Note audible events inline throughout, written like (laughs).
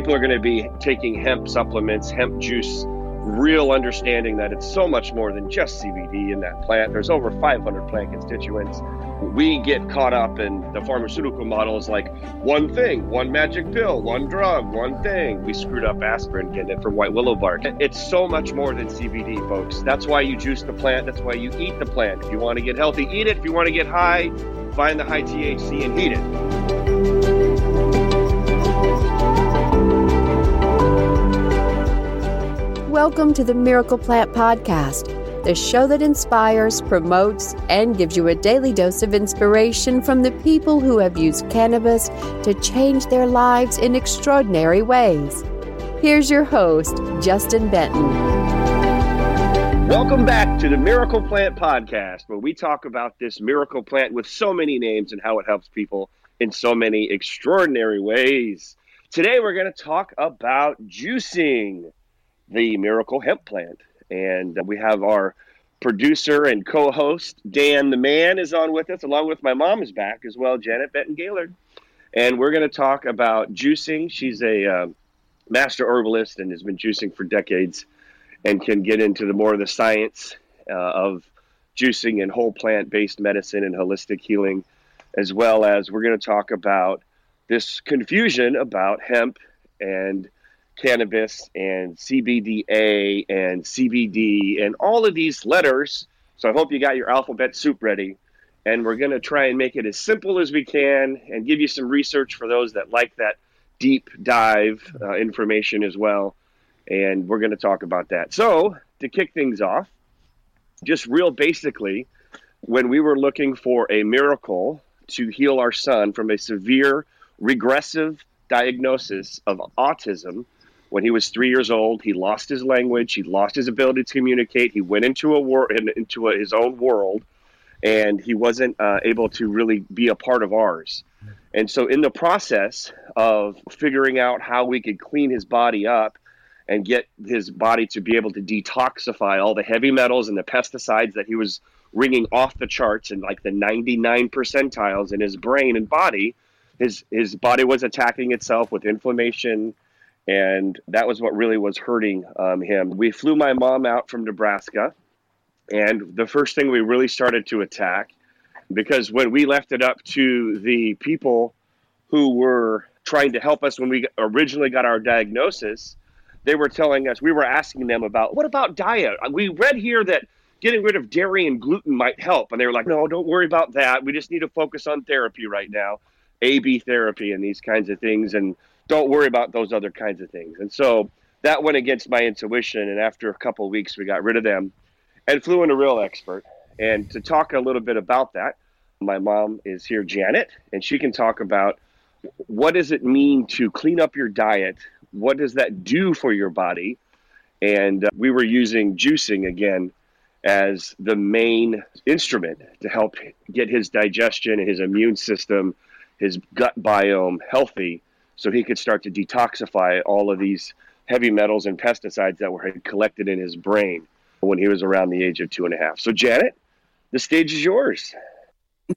people are going to be taking hemp supplements, hemp juice, real understanding that it's so much more than just CBD in that plant. There's over 500 plant constituents. We get caught up in the pharmaceutical models like one thing, one magic pill, one drug, one thing. We screwed up aspirin getting it from white willow bark. It's so much more than CBD, folks. That's why you juice the plant. That's why you eat the plant. If you want to get healthy, eat it. If you want to get high, find the high THC and eat it. Welcome to the Miracle Plant Podcast, the show that inspires, promotes, and gives you a daily dose of inspiration from the people who have used cannabis to change their lives in extraordinary ways. Here's your host, Justin Benton. Welcome back to the Miracle Plant Podcast, where we talk about this miracle plant with so many names and how it helps people in so many extraordinary ways. Today, we're going to talk about juicing the Miracle Hemp Plant. And we have our producer and co-host Dan the Man is on with us, along with my mom is back as well, Janet Benton Gaylord. And we're going to talk about juicing. She's a uh, master herbalist and has been juicing for decades, and can get into the more of the science uh, of juicing and whole plant-based medicine and holistic healing, as well as we're going to talk about this confusion about hemp and cannabis and CBDA and CBD and all of these letters. So I hope you got your alphabet soup ready. And we're going to try and make it as simple as we can and give you some research for those that like that deep dive uh, information as well. And we're going to talk about that. So, to kick things off, just real basically, when we were looking for a miracle to heal our son from a severe regressive diagnosis of autism, when he was three years old, he lost his language. He lost his ability to communicate. He went into a war into a, his own world, and he wasn't uh, able to really be a part of ours. And so, in the process of figuring out how we could clean his body up and get his body to be able to detoxify all the heavy metals and the pesticides that he was ringing off the charts and like the 99 percentiles in his brain and body, his his body was attacking itself with inflammation and that was what really was hurting um, him. We flew my mom out from Nebraska, and the first thing we really started to attack, because when we left it up to the people who were trying to help us when we originally got our diagnosis, they were telling us we were asking them about what about diet. We read here that getting rid of dairy and gluten might help, and they were like, no, don't worry about that. We just need to focus on therapy right now, AB therapy, and these kinds of things, and don't worry about those other kinds of things. And so that went against my intuition. And after a couple weeks, we got rid of them and flew in a real expert. And to talk a little bit about that, my mom is here, Janet, and she can talk about what does it mean to clean up your diet? What does that do for your body? And uh, we were using juicing again as the main instrument to help get his digestion his immune system, his gut biome healthy so he could start to detoxify all of these heavy metals and pesticides that were collected in his brain when he was around the age of two and a half. So, Janet, the stage is yours.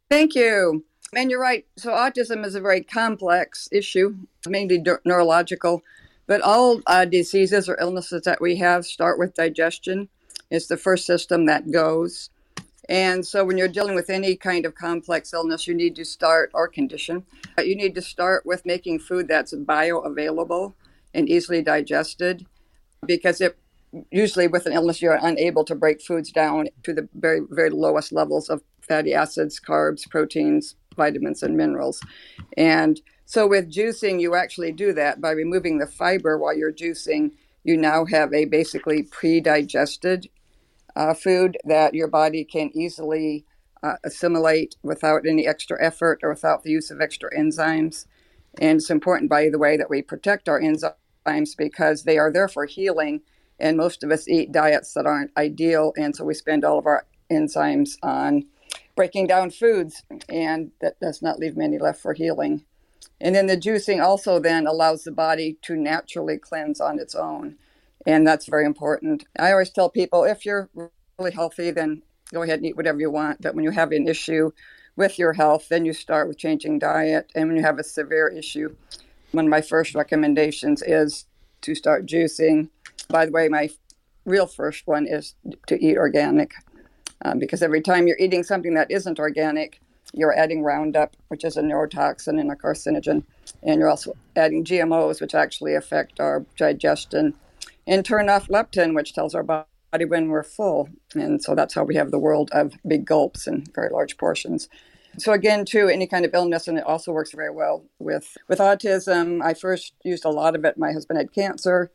Thank you. And you're right. So, autism is a very complex issue, mainly neurological, but all uh, diseases or illnesses that we have start with digestion. It's the first system that goes. And so, when you're dealing with any kind of complex illness, you need to start, or condition, you need to start with making food that's bioavailable and easily digested because it usually with an illness you're unable to break foods down to the very very lowest levels of fatty acids carbs proteins vitamins and minerals. And so with juicing you actually do that by removing the fiber. While you're juicing you now have a basically pre-digested uh, food that your body can easily uh, assimilate without any extra effort or without the use of extra enzymes. And it's important, by the way, that we protect our enzymes because they are there for healing. And most of us eat diets that aren't ideal. And so we spend all of our enzymes on breaking down foods, and that does not leave many left for healing. And then the juicing also then allows the body to naturally cleanse on its own and that's very important. I always tell people if you're really healthy, then go ahead and eat whatever you want. But when you have an issue with your health, then you start with changing diet. And when you have a severe issue, one of my first recommendations is to start juicing. By the way, my real first one is to eat organic um, because every time you're eating something that isn't organic, you're adding Roundup, which is a neurotoxin and a carcinogen, and you're also adding GMOs, which actually affect our digestion and turn off leptin, which tells our body when we're full. And so that's how we have the world of big gulps and very large portions. So again, too, any kind of illness, and it also works very well with with autism. I first used a lot of it. My husband had cancer,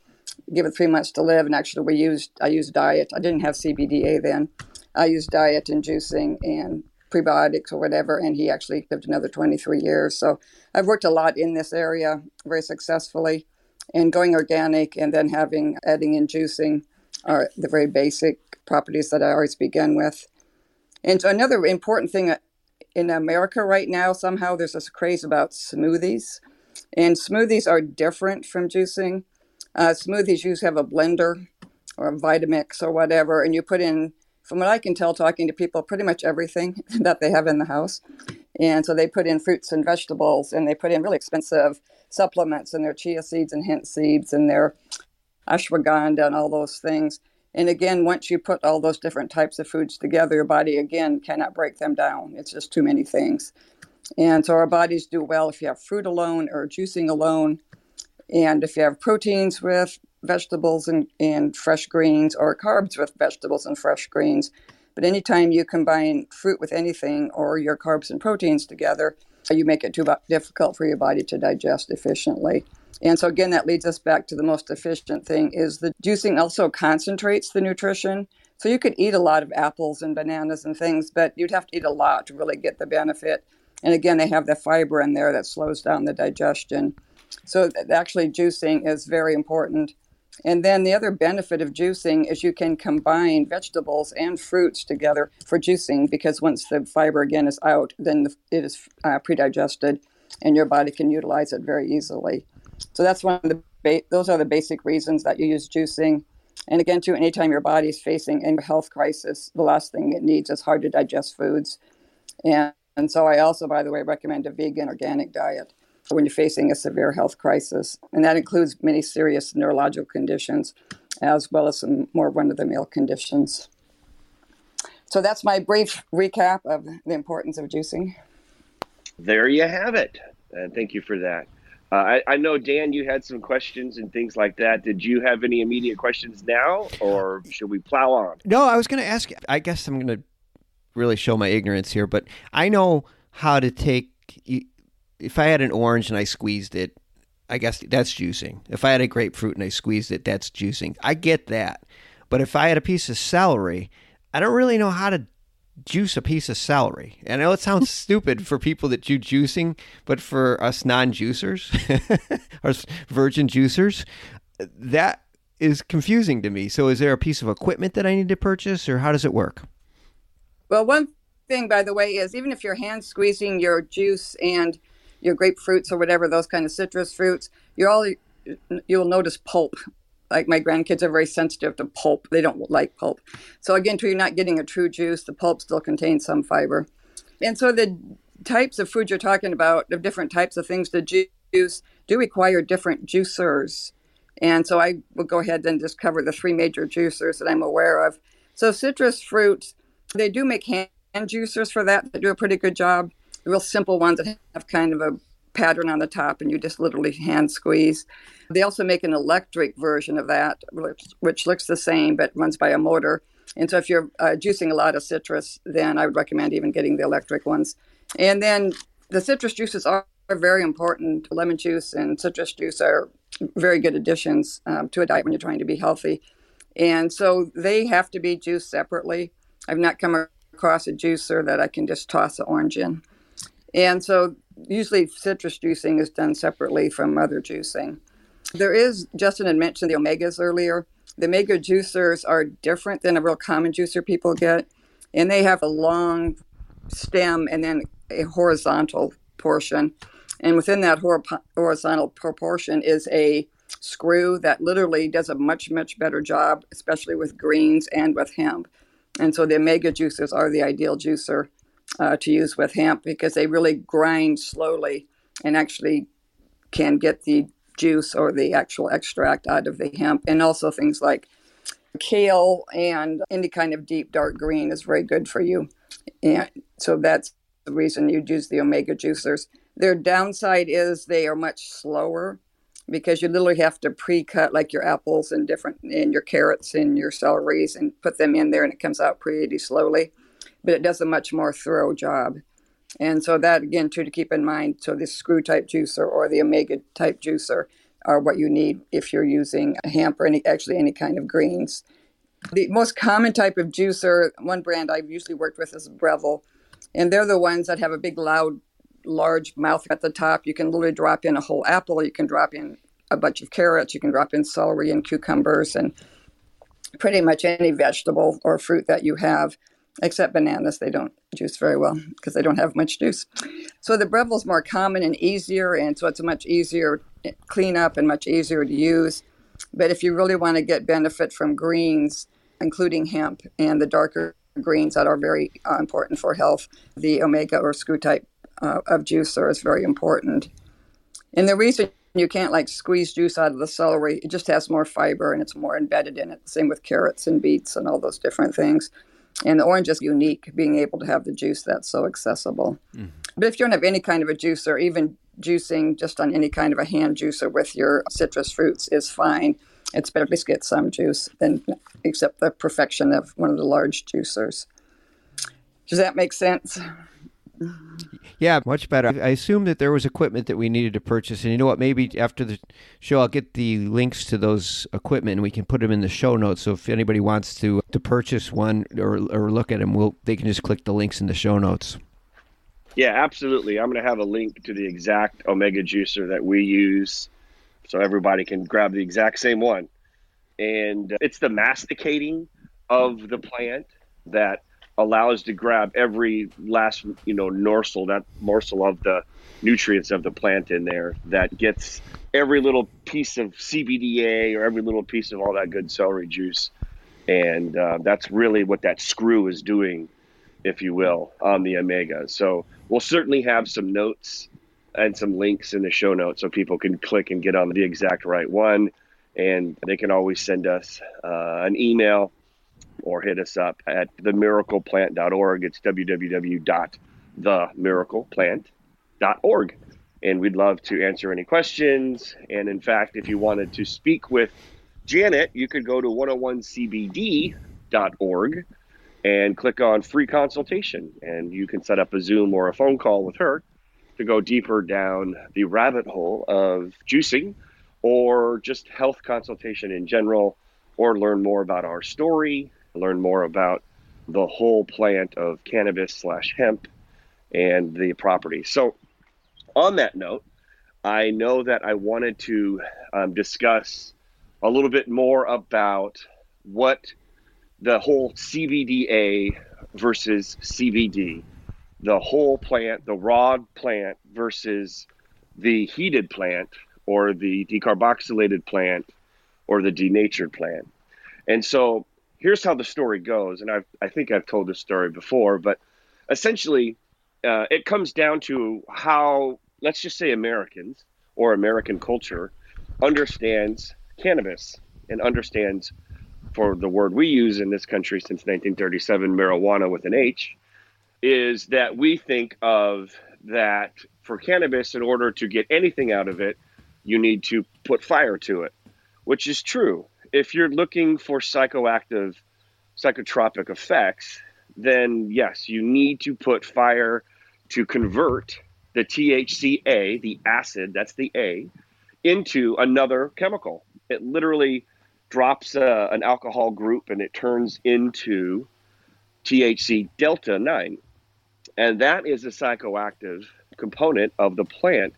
give it three months to live, and actually we used I used diet. I didn't have CBDA then. I used diet and juicing and prebiotics or whatever, and he actually lived another 23 years. So I've worked a lot in this area very successfully, and going organic and then having adding and juicing are the very basic properties that I always begin with. And so another important thing in America right now, somehow there's this craze about smoothies. And smoothies are different from juicing. Uh, smoothies usually have a blender or a Vitamix or whatever, and you put in, from what I can tell, talking to people, pretty much everything (laughs) that they have in the house. And so they put in fruits and vegetables, and they put in really expensive supplements and their chia seeds and hemp seeds and their ashwagandha and all those things. And again, once you put all those different types of foods together, your body again cannot break them down. It's just too many things. And so our bodies do well if you have fruit alone or juicing alone. And if you have proteins with vegetables and, and fresh greens or carbs with vegetables and fresh greens. But anytime you combine fruit with anything or your carbs and proteins together, you make it too difficult for your body to digest efficiently. And so again, that leads us back to the most efficient thing is the juicing also concentrates the nutrition. So you could eat a lot of apples and bananas and things, but you'd have to eat a lot to really get the benefit. And again, they have the fiber in there that slows down the digestion. So actually, juicing is very important. And then the other benefit of juicing is you can combine vegetables and fruits together for juicing because once the fiber again is out, then it is uh, predigested and your body can utilize it very easily. So that's one of the ba- those are the basic reasons that you use juicing. And again, too, anytime your body is facing a health crisis, the last thing it needs is hard to digest foods. And, and so I also, by the way, recommend a vegan organic diet when you're facing a severe health crisis. And that includes many serious neurological conditions, as well as some more run of the mill conditions. So that's my brief recap of the importance of juicing. There you have it. And thank you for that. Uh, I, I, know, Dan, you had some questions and things like that. Did you have any immediate questions now, or should we plow on? No, I was going to ask. I guess I'm going to really show my ignorance here, but I know how to take. If I had an orange and I squeezed it, I guess that's juicing. If I had a grapefruit and I squeezed it, that's juicing. I get that. But if I had a piece of celery, I don't really know how to juice a piece of celery. And I know it sounds (laughs) stupid for people that do juicing, but for us non-juicers, (laughs) or virgin juicers, that is confusing to me. So is there a piece of equipment that I need to purchase or how does it work? Well, one thing by the way is even if you're hand squeezing your juice and your grapefruits or whatever those kind of citrus fruits, you're all you'll notice pulp like my grandkids are very sensitive to pulp. They don't like pulp. So again, too, you're not getting a true juice. The pulp still contains some fiber. And so the types of food you're talking about, of different types of things to juice, do require different juicers. And so I will go ahead and just cover the three major juicers that I'm aware of. So citrus fruits, they do make hand juicers for that that do a pretty good job. Real simple ones that have kind of a pattern on the top and you just literally hand squeeze. They also make an electric version of that, which, which looks the same but runs by a motor. And so if you're uh, juicing a lot of citrus, then I would recommend even getting the electric ones. And then the citrus juices are, are very important. Lemon juice and citrus juice are very good additions um, to a diet when you're trying to be healthy. And so they have to be juiced separately. I've not come across a juicer that I can just toss an orange in. And so usually citrus juicing is done separately from other juicing. There is, Justin had mentioned the omegas earlier. The omega juicers are different than a real common juicer people get, and they have a long stem and then a horizontal portion. And within that hor- horizontal proportion is a screw that literally does a much, much better job, especially with greens and with hemp. And so the omega juicers are the ideal juicer uh, to use with hemp because they really grind slowly and actually can get the juice or the actual extract out of the hemp. And also things like kale and any kind of deep dark green is very good for you. And so that's the reason you'd use the omega juicers. Their downside is they are much slower because you literally have to pre-cut like your apples and different and your carrots and your celeries and put them in there and it comes out pretty slowly but it does a much more thorough job and so that again too to keep in mind so the screw type juicer or the omega type juicer are what you need if you're using a hemp or any actually any kind of greens the most common type of juicer one brand i've usually worked with is breville and they're the ones that have a big loud large mouth at the top. You can literally drop in a whole apple. You can drop in a bunch of carrots. You can drop in celery and cucumbers and pretty much any vegetable or fruit that you have, except bananas. They don't juice very well because they don't have much juice. So the Breville is more common and easier, and so it's a much easier cleanup and much easier to use. But if you really want to get benefit from greens, including hemp and the darker greens that are very uh, important for health, the omega or screw type uh, of juicer is very important. And the reason you can't like squeeze juice out of the celery, it just has more fiber and it's more embedded in it. Same with carrots and beets and all those different things. And the orange is unique, being able to have the juice that's so accessible. Mm. But if you don't have any kind of a juicer, even juicing just on any kind of a hand juicer with your citrus fruits is fine. It's better to just get some juice than accept the perfection of one of the large juicers. Does that make sense? Yeah, much better. I assume that there was equipment that we needed to purchase, and you know what? Maybe after the show, I'll get the links to those equipment, and we can put them in the show notes. So if anybody wants to to purchase one or or look at them, we'll they can just click the links in the show notes. Yeah, absolutely. I'm going to have a link to the exact Omega juicer that we use, so everybody can grab the exact same one. And uh, it's the masticating of the plant that allows to grab every last you know morsel that morsel of the nutrients of the plant in there that gets every little piece of CBDA or every little piece of all that good celery juice. And uh, that's really what that screw is doing if you will on the omega. So we'll certainly have some notes and some links in the show notes so people can click and get on the exact right one. And they can always send us uh, an email or hit us up at themiracleplant.org. It's www.themiracleplant.org. And we'd love to answer any questions. And in fact, if you wanted to speak with Janet, you could go to 101cbd.org and click on free consultation. And you can set up a Zoom or a phone call with her to go deeper down the rabbit hole of juicing or just health consultation in general, or learn more about our story, learn more about the whole plant of cannabis slash hemp and the property. So, on that note, I know that I wanted to um, discuss a little bit more about what the whole CBDA versus CBD, the whole plant, the raw plant versus the heated plant or the decarboxylated plant or the denatured plant. And so here's how the story goes, and I've, I think I've told this story before, but essentially, uh, it comes down to how, let's just say, Americans or American culture understands cannabis and understands, for the word we use in this country since 1937, marijuana with an H, is that we think of that for cannabis, in order to get anything out of it, you need to put fire to it, which is true if you're looking for psychoactive, psychotropic effects, then yes, you need to put fire to convert the THCA, the acid, that's the A, into another chemical. It literally drops uh, an alcohol group and it turns into THC delta 9. And that is a psychoactive component of the plant,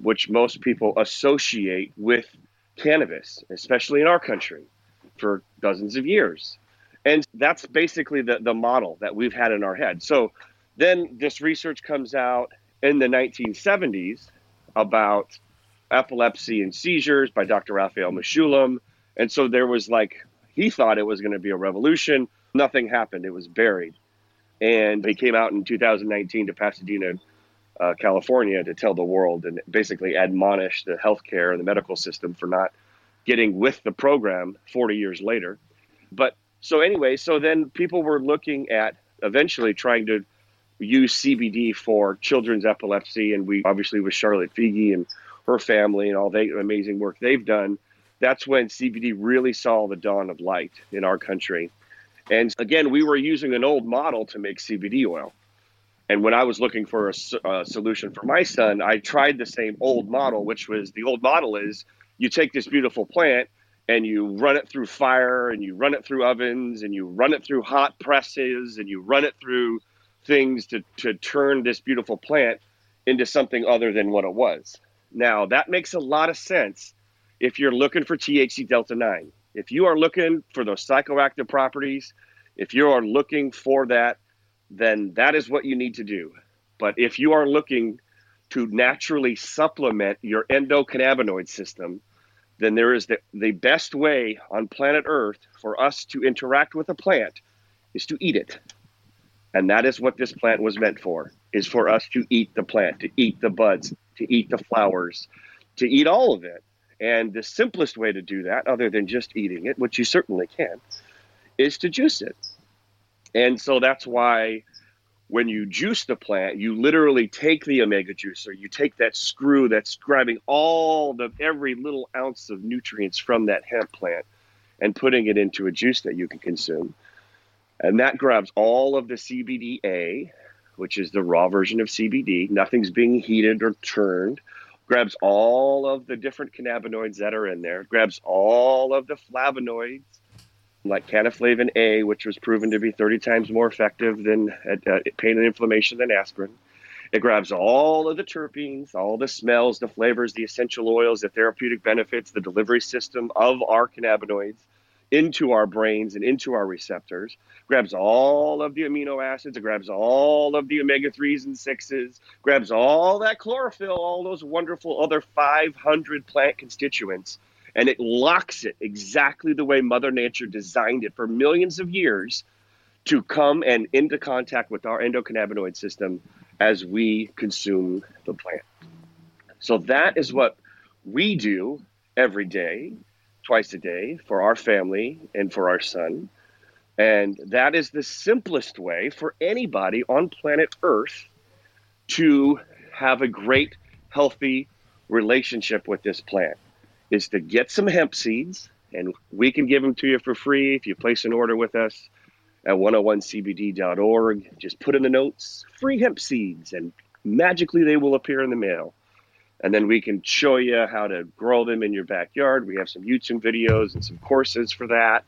which most people associate with cannabis, especially in our country, for dozens of years. And that's basically the, the model that we've had in our head. So then this research comes out in the 1970s about epilepsy and seizures by Dr. Raphael Mechoulam. And so there was like, he thought it was going to be a revolution. Nothing happened, it was buried. And he came out in 2019 to Pasadena uh, California to tell the world and basically admonish the healthcare and the medical system for not getting with the program 40 years later. But so anyway, so then people were looking at eventually trying to use CBD for children's epilepsy, and we obviously with Charlotte Figi and her family and all the amazing work they've done. That's when CBD really saw the dawn of light in our country. And again, we were using an old model to make CBD oil. And when I was looking for a, a, solution for my son, I tried the same old model, which was the old model is you take this beautiful plant and you run it through fire and you run it through ovens and you run it through hot presses and you run it through things to, to turn this beautiful plant into something other than what it was. Now, that makes a lot of sense if you're looking for THC Delta 9. If you are looking for those psychoactive properties, if you are looking for that, then that is what you need to do. But if you are looking to naturally supplement your endocannabinoid system, then there is the, the best way on planet Earth for us to interact with a plant is to eat it. And that is what this plant was meant for, is for us to eat the plant, to eat the buds, to eat the flowers, to eat all of it. And the simplest way to do that, other than just eating it, which you certainly can, is to juice it. And so that's why when you juice the plant, you literally take the omega juicer, you take that screw that's grabbing all the every little ounce of nutrients from that hemp plant and putting it into a juice that you can consume. And that grabs all of the CBDA, which is the raw version of CBD. Nothing's being heated or turned. Grabs all of the different cannabinoids that are in there, grabs all of the flavonoids like cannflavin A, which was proven to be 30 times more effective than uh, pain and inflammation than aspirin. It grabs all of the terpenes, all the smells, the flavors, the essential oils, the therapeutic benefits, the delivery system of our cannabinoids into our brains and into our receptors, grabs all of the amino acids, it grabs all of the omega 3s and 6s, grabs all that chlorophyll, all those wonderful other 500 plant constituents, and it locks it exactly the way Mother Nature designed it for millions of years to come and into contact with our endocannabinoid system as we consume the plant. So that is what we do every day twice a day for our family and for our son. And that is the simplest way for anybody on planet Earth to have a great, healthy relationship with this plant is to get some hemp seeds, and we can give them to you for free if you place an order with us at 101cbd.org. Just put in the notes free hemp seeds, and magically they will appear in the mail and then we can show you how to grow them in your backyard. We have some YouTube videos and some courses for that.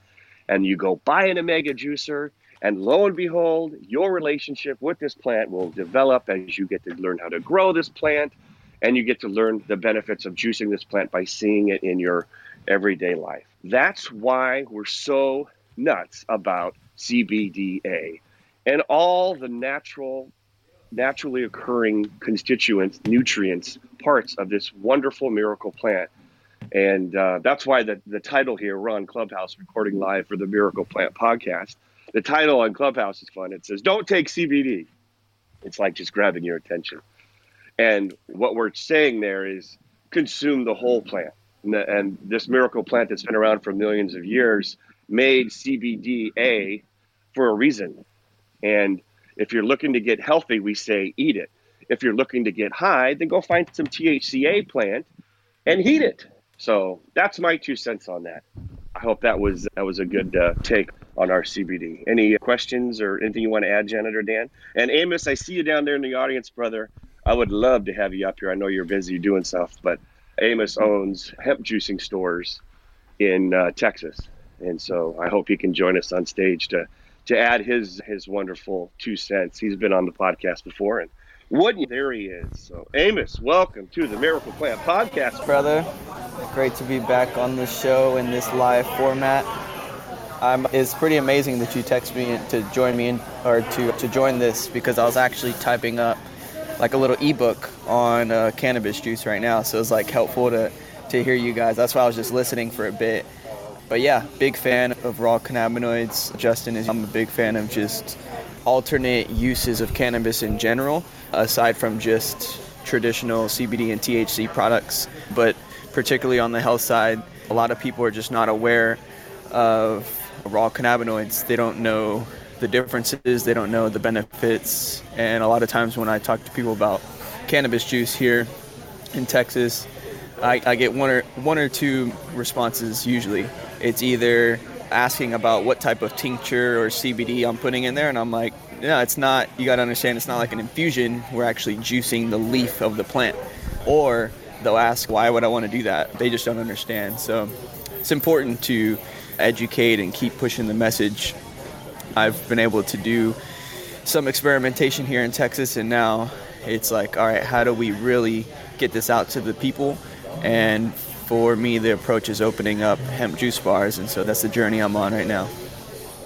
And you go buy an Omega juicer, and lo and behold, your relationship with this plant will develop as you get to learn how to grow this plant, and you get to learn the benefits of juicing this plant by seeing it in your everyday life. That's why we're so nuts about CBDA and all the natural naturally occurring constituents, nutrients, parts of this wonderful miracle plant. And uh, that's why the, the title here, we're on Clubhouse recording live for the Miracle Plant podcast. The title on Clubhouse is fun. It says, Don't take CBD. It's like just grabbing your attention. And what we're saying there is consume the whole plant. And, the, and this miracle plant that's been around for millions of years made CBDA for a reason. And if you're looking to get healthy, we say eat it. If you're looking to get high, then go find some THCA plant and heat it. So that's my two cents on that. I hope that was that was a good uh, take on our CBD. Any questions or anything you want to add, Janet or Dan? And Amos, I see you down there in the audience, brother. I would love to have you up here. I know you're busy doing stuff, but Amos owns hemp juicing stores in uh, Texas, and so I hope he can join us on stage to to add his his wonderful two cents. He's been on the podcast before, and wouldn't there he is. So Amos, welcome to the Miracle Plant Podcast, brother. Great to be back on the show in this live format. Um, it's pretty amazing that you text me to join me in, or to, to join this because I was actually typing up like a little ebook on uh, cannabis juice right now. So it's like helpful to, to hear you guys. That's why I was just listening for a bit. But yeah, big fan of raw cannabinoids. Justin is. I'm a big fan of just alternate uses of cannabis in general, aside from just traditional CBD and THC products. But particularly on the health side, a lot of people are just not aware of raw cannabinoids. They don't know the differences, they don't know the benefits. And a lot of times when I talk to people about cannabis juice here in Texas, I, I get one or one or two responses usually. It's either asking about what type of tincture or CBD I'm putting in there, and I'm like, no, it's not. You got to understand, it's not like an infusion. We're actually juicing the leaf of the plant. Or they'll ask, why would I want to do that? They just don't understand. So it's important to educate and keep pushing the message. I've been able to do some experimentation here in Texas, and now it's like, all right, how do we really get this out to the people? And for me, the approach is opening up hemp juice bars, and so that's the journey I'm on right now.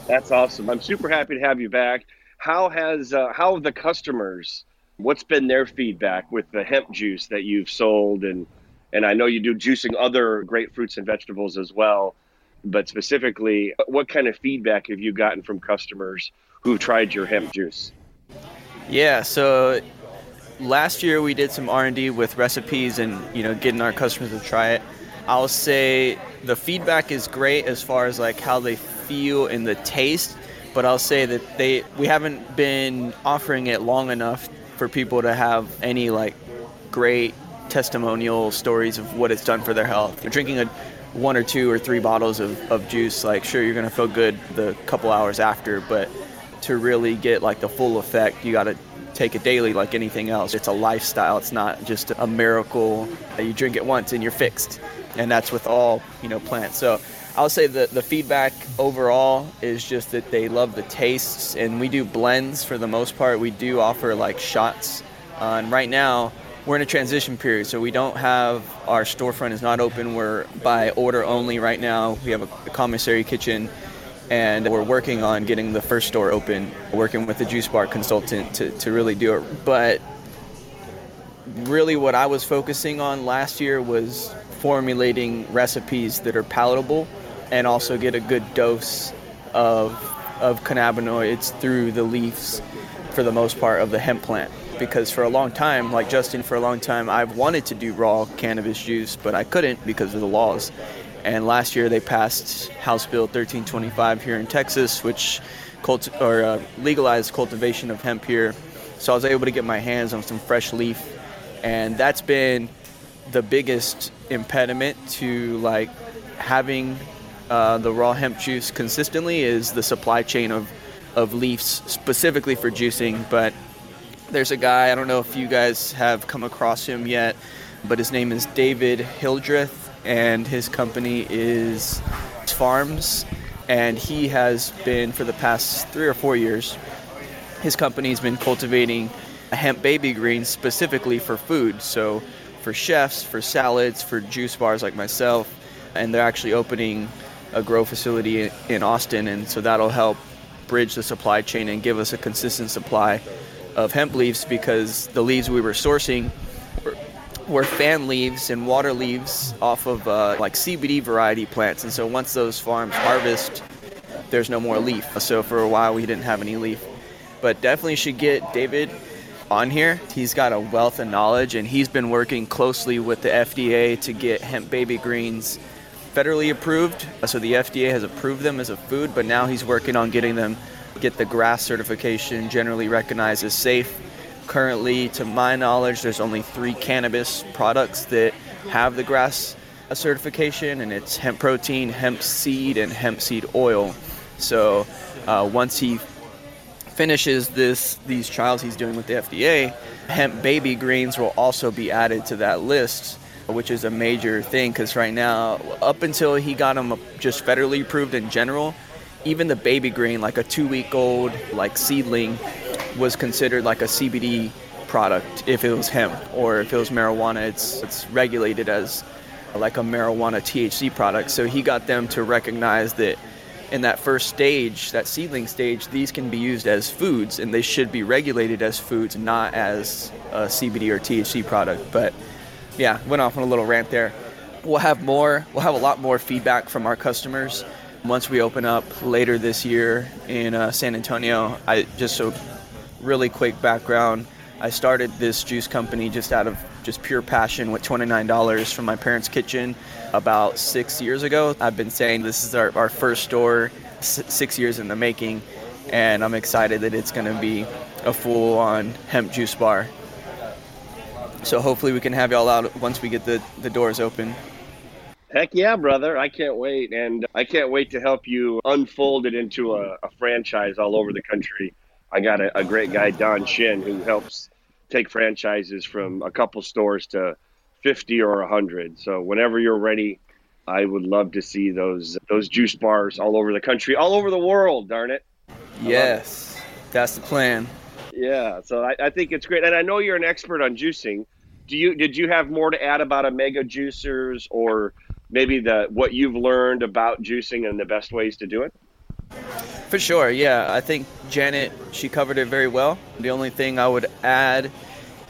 That's awesome. I'm super happy to have you back. How has uh, how have the customers? What's been their feedback with the hemp juice that you've sold, and and I know you do juicing other great fruits and vegetables as well. But specifically, what kind of feedback have you gotten from customers who've tried your hemp juice? Yeah, so last year we did some R&D with recipes and you know getting our customers to try it. I'll say the feedback is great as far as like how they feel in the taste, but I'll say that they we haven't been offering it long enough for people to have any like great testimonial stories of what it's done for their health. You're drinking a one or two or three bottles of, of juice, like sure you're gonna feel good the couple hours after, but to really get like the full effect, you gotta take it daily like anything else. It's a lifestyle. It's not just a miracle that you drink it once and you're fixed. And that's with all, you know, plants. So I'll say that the feedback overall is just that they love the tastes and we do blends for the most part. We do offer like shots. Uh, and right now we're in a transition period, so we don't have our storefront is not open. We're by order only right now. We have a, commissary kitchen and we're working on getting the first store open, working with the juice bar consultant to, to really do it. But really, what I was focusing on last year was formulating recipes that are palatable and also get a good dose of, of cannabinoids through the leaves for the most part of the hemp plant. Because for a long time, like Justin, for a long time, I've wanted to do raw cannabis juice, but I couldn't because of the laws. And last year they passed House Bill 1325 here in Texas, which cult- or uh, legalized cultivation of hemp here. So I was able to get my hands on some fresh leaf, and that's been the biggest impediment to like having uh, the raw hemp juice consistently is the supply chain of of leaves specifically for juicing. But there's a guy I don't know if you guys have come across him yet, but his name is David Hildreth and his company is Farms, and he has been for the past three or four years. His company's been cultivating hemp baby greens specifically for food, so for chefs, for salads, for juice bars like myself, and they're actually opening a grow facility in Austin, and so that'll help bridge the supply chain and give us a consistent supply of hemp leaves because the leaves we were sourcing were fan leaves and water leaves off of uh, like CBD variety plants. And so once those farms harvest, there's no more leaf. So for a while we didn't have any leaf. But definitely should get David on here. He's got a wealth of knowledge and he's been working closely with the FDA to get hemp baby greens federally approved. So the FDA has approved them as a food, but now he's working on getting them get the GRAS certification generally recognized as safe Currently, to my knowledge, there's only three cannabis products that have the GRAS certification, and it's hemp protein, hemp seed, and hemp seed oil. So uh, once he finishes this these trials he's doing with the FDA, hemp baby greens will also be added to that list, which is a major thing because right now, up until he got them just federally approved in general, even the baby green, like a two week old like seedling, was considered like a CBD product if it was hemp or if it was marijuana. It's it's regulated as like a marijuana THC product. So he got them to recognize that in that first stage that seedling stage these can be used as foods and they should be regulated as foods not as a CBD or THC product. But yeah went off on a little rant there. We'll have more we'll have a lot more feedback from our customers once we open up later this year in uh, San Antonio, I just a really quick background. I started this juice company just out of just pure passion with $29 from my parents' kitchen about six years ago. I've been saying this is our, our first store, six years in the making, and I'm excited that it's going to be a full on hemp juice bar. So hopefully we can have y'all out once we get the, the doors open. Heck yeah, brother. I can't wait. And I can't wait to help you unfold it into a, a franchise all over the country. I got a, a, great guy, Don Shin, who helps take franchises from a couple stores to 50 or 100. So whenever you're ready, I would love to see those those juice bars all over the country, all over the world, darn it. Yes, it. that's the plan. Yeah, so I, I think it's great. And I know you're an expert on juicing. Do you did you have more to add about omega juicers or maybe the what you've learned about juicing and the best ways to do it? For sure, yeah. I think Janet she covered it very well. The only thing I would add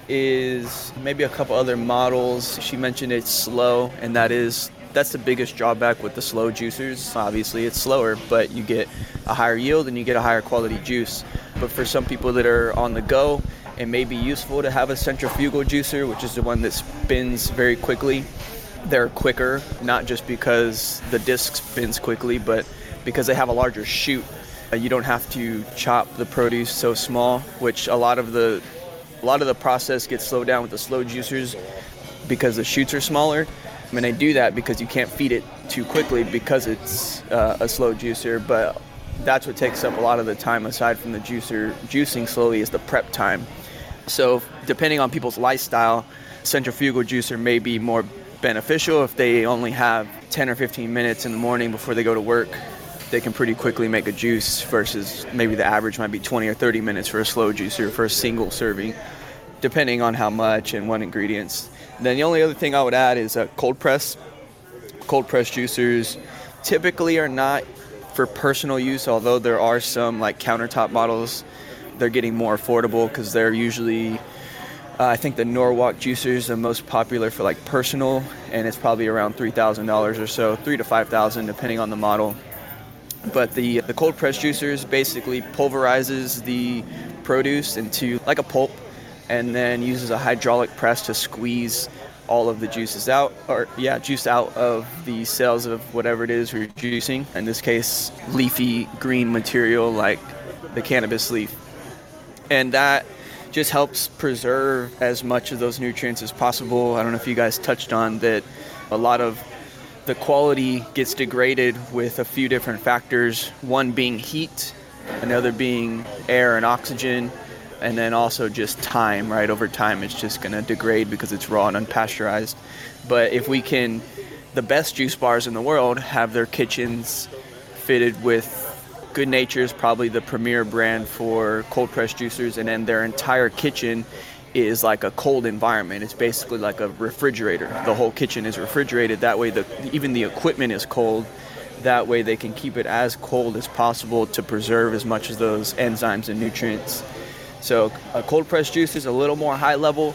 is maybe a couple other models. She mentioned it's slow, and that is that's the biggest drawback with the slow juicers. Obviously, it's slower, but you get a higher yield and you get a higher quality juice. But for some people that are on the go, it may be useful to have a centrifugal juicer, which is the one that spins very quickly they're quicker, not just because the disc spins quickly, but because they have a larger chute. Uh, you don't have to chop the produce so small, which a lot of the a lot of the process gets slowed down with the slow juicers because the chutes are smaller. I mean, they do that because you can't feed it too quickly because it's uh, a slow juicer. But that's what takes up a lot of the time, aside from the juicer juicing slowly, is the prep time. So depending on people's lifestyle, centrifugal juicer may be more beneficial if they only have 10 or 15 minutes in the morning before they go to work. They can pretty quickly make a juice versus maybe the average might be 20 or 30 minutes for a slow juicer for a single serving, depending on how much and what ingredients. Then the only other thing I would add is a cold press. Cold press juicers typically are not for personal use, although there are some like countertop models. They're getting more affordable because they're usually uh, I think the Norwalk juicer is the most popular for like personal, and it's probably around three thousand dollars or so, three to five thousand depending on the model. But the the cold press juicers basically pulverizes the produce into like a pulp, and then uses a hydraulic press to squeeze all of the juices out, or yeah, juice out of the cells of whatever it is we're juicing. In this case, leafy green material like the cannabis leaf, and that just helps preserve as much of those nutrients as possible. I don't know if you guys touched on that a lot of the quality gets degraded with a few different factors, one being heat, another being air and oxygen, and then also just time, right? Over time, it's just going to degrade because it's raw and unpasteurized. But if we can, the best juice bars in the world have their kitchens fitted with Good Nature is probably the premier brand for cold press juicers, and then their entire kitchen is like a cold environment. It's basically like a refrigerator. The whole kitchen is refrigerated. That way, the even the equipment is cold. That way, they can keep it as cold as possible to preserve as much of those enzymes and nutrients. So, a cold press juice is a little more high level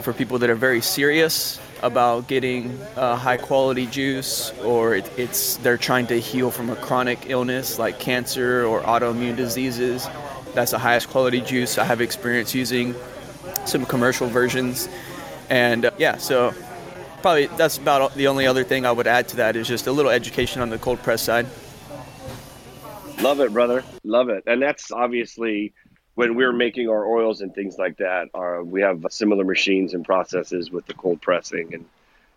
for people that are very serious about getting a high quality juice or it, it's they're trying to heal from a chronic illness like cancer or autoimmune diseases. That's the highest quality juice i have experience using some commercial versions. And uh, yeah so probably that's about the only other thing i would add to that is just a little education on the cold press side. Love it brother. Love it. And that's obviously when we're making our oils and things like that, our, we have similar machines and processes with the cold pressing and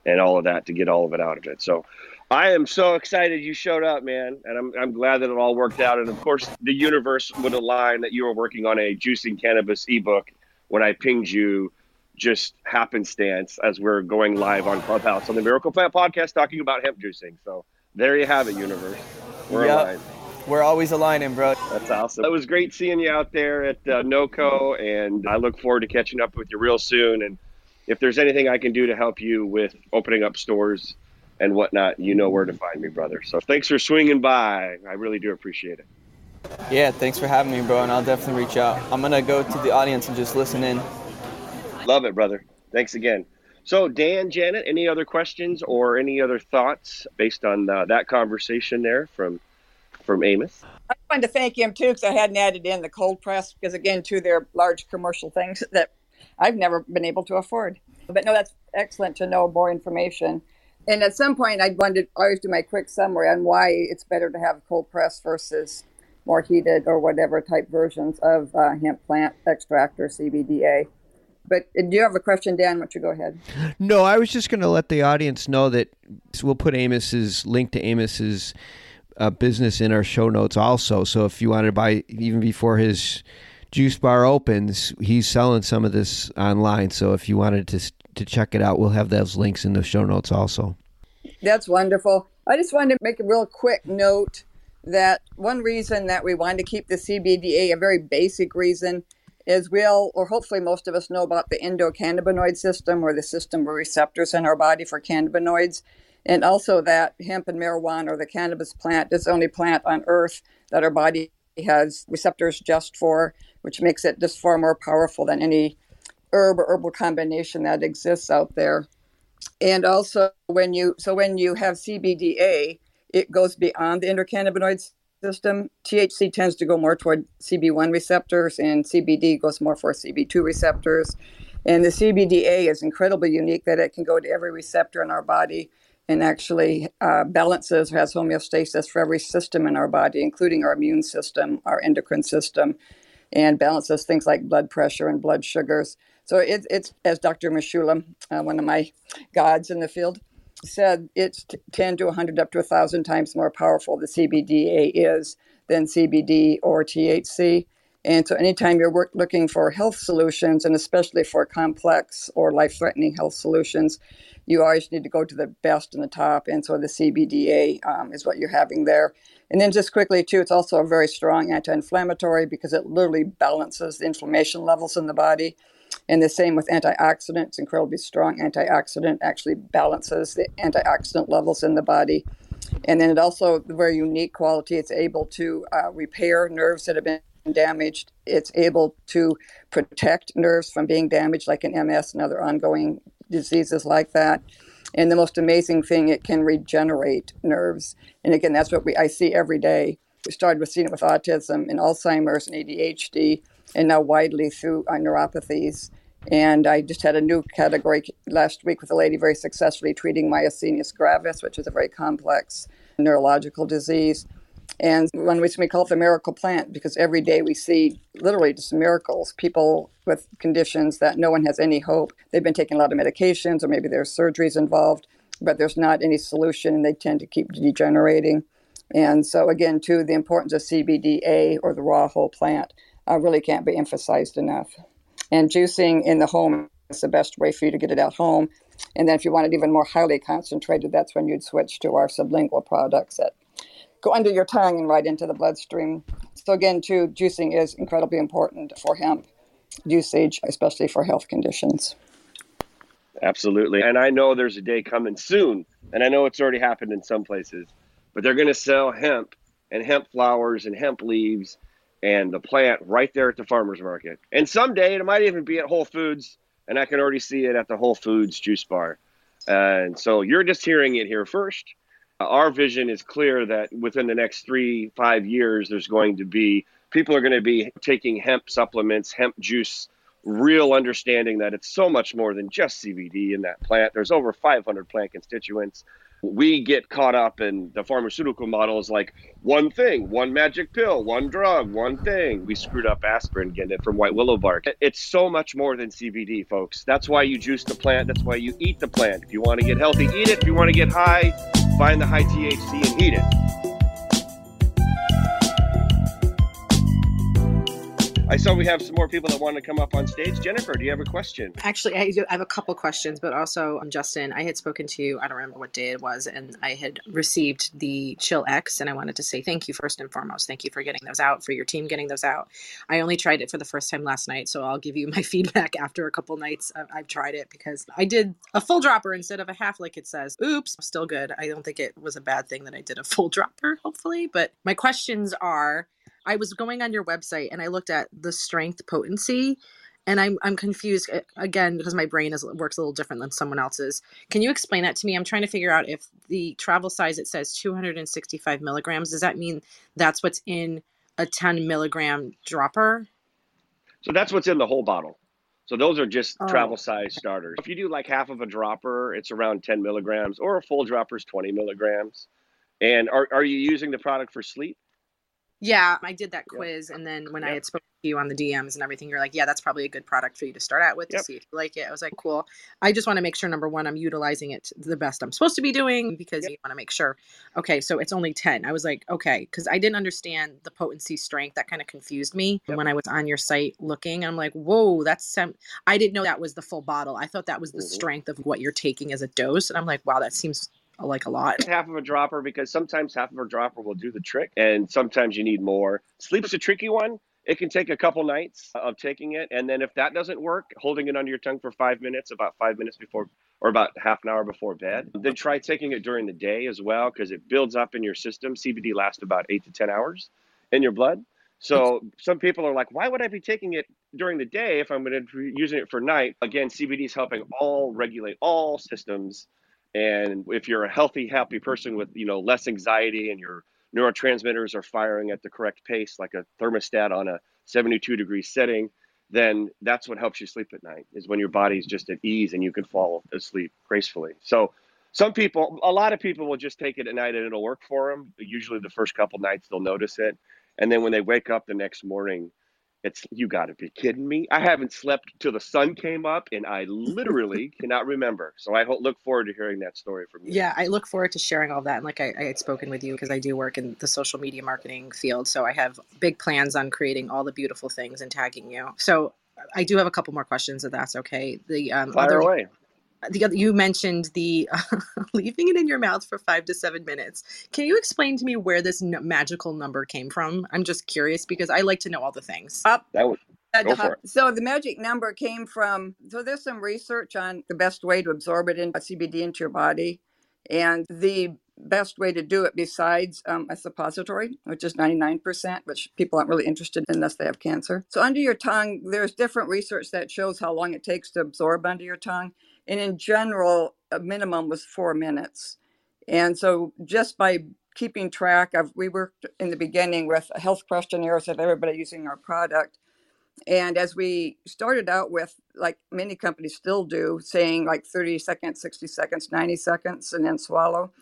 and all of that to get all of it out of it. So I am so excited you showed up, man, and I'm I'm glad that it all worked out. And of course, the universe would align that you were working on a juicing cannabis ebook when I pinged you. Just happenstance as we're going live on Clubhouse on the Miracle Plant podcast talking about hemp juicing. So there you have it, universe. We're yep. aligned. We're always aligning, bro. That's awesome. It was great seeing you out there at uh, NOCO, and I look forward to catching up with you real soon. And if there's anything I can do to help you with opening up stores and whatnot, you know where to find me, brother. So thanks for swinging by. I really do appreciate it. Yeah, thanks for having me, bro, and I'll definitely reach out. I'm going to go to the audience and just listen in. Love it, brother. Thanks again. So, Dan, Janet, any other questions or any other thoughts based on uh, that conversation there from from Amos. I wanted to thank him too because I hadn't added in the cold press because again, too, they're large commercial things (laughs) that I've never been able to afford. But no, that's excellent to know more information. And at some point, I wanted to always do my quick summary on why it's better to have cold press versus more heated or whatever type versions of uh, hemp plant extract or CBDA. But do you have a question, Dan? Why don't you go ahead? No, I was just going to let the audience know that we'll put Amos's link to Amos's uh, business in our show notes also. So if you want to buy even before his juice bar opens, he's selling some of this online. So if you wanted to to check it out, we'll have those links in the show notes also. That's wonderful. I just wanted to make a real quick note that one reason that we wanted to keep the CBDA, a very basic reason, is we'll, or hopefully most of us know about the endocannabinoid system or the system of receptors in our body for cannabinoids. And also that hemp and marijuana or the cannabis plant is the only plant on earth that our body has receptors just for, which makes it just far more powerful than any herb or herbal combination that exists out there. And also when you so when you have CBDA, it goes beyond the endocannabinoid system. THC tends to go more toward CB1 receptors, and CBD goes more for CB2 receptors. And the CBDA is incredibly unique that it can go to every receptor in our body and actually uh, balances has homeostasis for every system in our body, including our immune system, our endocrine system, and balances things like blood pressure and blood sugars. So it, it's, as Dr. Mechoulam, uh, one of my gods in the field, said it's 10 to 100 up to 1,000 times more powerful the CBDA is than CBD or THC. And so, anytime you're work, looking for health solutions, and especially for complex or life threatening health solutions, you always need to go to the best and the top. And so, the CBDA um, is what you're having there. And then, just quickly, too, it's also a very strong anti inflammatory because it literally balances the inflammation levels in the body. And the same with antioxidants, incredibly strong antioxidant, actually balances the antioxidant levels in the body. And then it also, the very unique quality, it's able to uh, repair nerves that have been damaged. It's able to protect nerves from being damaged, like in MS and other ongoing diseases like that. And the most amazing thing, it can regenerate nerves. And again, that's what we I see every day. We started with seeing it with autism and Alzheimer's and ADHD and now widely through uh, neuropathies. And I just had a new category last week with a lady very successfully treating myasthenia gravis, which is a very complex neurological disease. And one reason we call it the miracle plant because every day we see literally just miracles. People with conditions that no one has any hope. They've been taking a lot of medications, or maybe there's surgeries involved, but there's not any solution, and they tend to keep degenerating. And so, again, too, the importance of CBDA or the raw whole plant uh, really can't be emphasized enough. And juicing in the home is the best way for you to get it at home. And then if you want it even more highly concentrated, that's when you'd switch to our sublingual products that go under your tongue and right into the bloodstream. So again, too, juicing is incredibly important for hemp usage, especially for health conditions. Absolutely. And I know there's a day coming soon, and I know it's already happened in some places, but they're going to sell hemp and hemp flowers and hemp leaves and the plant right there at the farmer's market. And someday it might even be at Whole Foods, and I can already see it at the Whole Foods juice bar. and so you're just hearing it here first. Uh, our vision is clear that within the next three, five years, there's going to be people are going to be taking hemp supplements, hemp juice, real understanding that it's so much more than just CBD in that plant. There's over 500 plant constituents we get caught up in the pharmaceutical model is like one thing, one magic pill, one drug, one thing. We screwed up aspirin getting it from white willow bark. It's so much more than CBD, folks. That's why you juice the plant. That's why you eat the plant. If you want to get healthy, eat it. If you want to get high, find the high THC and eat it. I saw we have some more people that want to come up on stage. Jennifer, do you have a question? Actually, I, have a couple questions, but also, um, Justin, I had spoken to you, I don't remember what day it was, and I had received the Chill X, and I wanted to say thank you first and foremost. Thank you for getting those out, for your team getting those out. I only tried it for the first time last night, so I'll give you (laughs) my feedback after a couple nights I've tried it because I did a full dropper instead of a half, like it says. Oops, still good. I don't think it was a bad thing that I did a full (laughs) dropper, hopefully. But my questions are I was going on your website and I looked at the strength potency and I'm I'm confused uh, again because my brain is works a little different than someone else's. Can you explain that to me? I'm trying to figure out if the travel size it says 265 milligrams. Does that mean that's what's in a 10 milligram dropper? So that's what's in the whole bottle. So those are just Oh. travel size starters. If you do like half of a dropper, it's around 10 milligrams, or a full dropper is 20 milligrams. And are, are you using the product for sleep? Yeah, I did that Yep. quiz, and then when I had spoken to you on the DMs and everything, you're like, "Yeah, that's probably a good product for you to start out with to see if you like it." I was like, "Cool." I just want to make sure number one, I'm utilizing it the best I'm supposed to be doing because Yep. you want to make sure. Okay, so it's only ten. I was like, okay, because I didn't understand the potency strength. That kind of confused me Yep. when I was on your site looking. I'm like, whoa, that's sem-. I didn't know that was the full bottle. I thought that was the Mhm. strength of what you're taking as a dose, and I'm like, wow, that seems like a lot. (laughs) half of a dropper because sometimes half of a dropper will do the trick and sometimes you need more. Sleep's a tricky one. It can take a couple nights of taking it. And then if that doesn't work, holding it under your tongue for five minutes, about five minutes before or about half an hour before bed. Then try taking it during the day as well because it builds up in your system. CBD lasts about eight to 10 hours in your blood. So some people are like, why would I be taking it during the day if I'm going to be using it for night? Again, CBD is helping all regulate all systems and if you're a healthy, happy person with you know less anxiety and your neurotransmitters are firing at the correct pace, like a thermostat on a 72 degree setting, then that's what helps you sleep at night. Is when your body's just at ease and you can fall asleep gracefully. So some people, a lot of people will just take it at night and it'll work for them. Usually the first couple nights they'll notice it, and then when they wake up the next morning. It's you got to be kidding me. I haven't slept till the sun came up, and I literally (laughs) cannot remember. So I look forward to hearing that story from you. Yeah, I look forward to sharing all that. And like I, I had spoken with you because I do work in the social media marketing field. So I have big plans on creating all the beautiful things and tagging you. So I do have a couple more questions if that's okay. The um, Fire other, away. The other, you mentioned the (laughs) leaving it in your mouth for five to seven minutes. Can you explain to me where this n- magical number came from? I'm just curious because I like to know all the things. Up That was uh, Go for uh, hop- So the magic number came from. So there's some research on the best way to absorb it in CBD into your body, and the best way to do it besides um, a suppository, which is 99%, which people aren't really interested in unless they have cancer. So under your tongue, there's different research that shows how long it takes to absorb under your tongue, and in general, a minimum was four minutes. And so just by keeping track of, we worked in the beginning with health questionnaires of everybody using our product. And as we started out with, like many companies still do, saying like 30 seconds, 60 seconds, 90 seconds, and then swallow.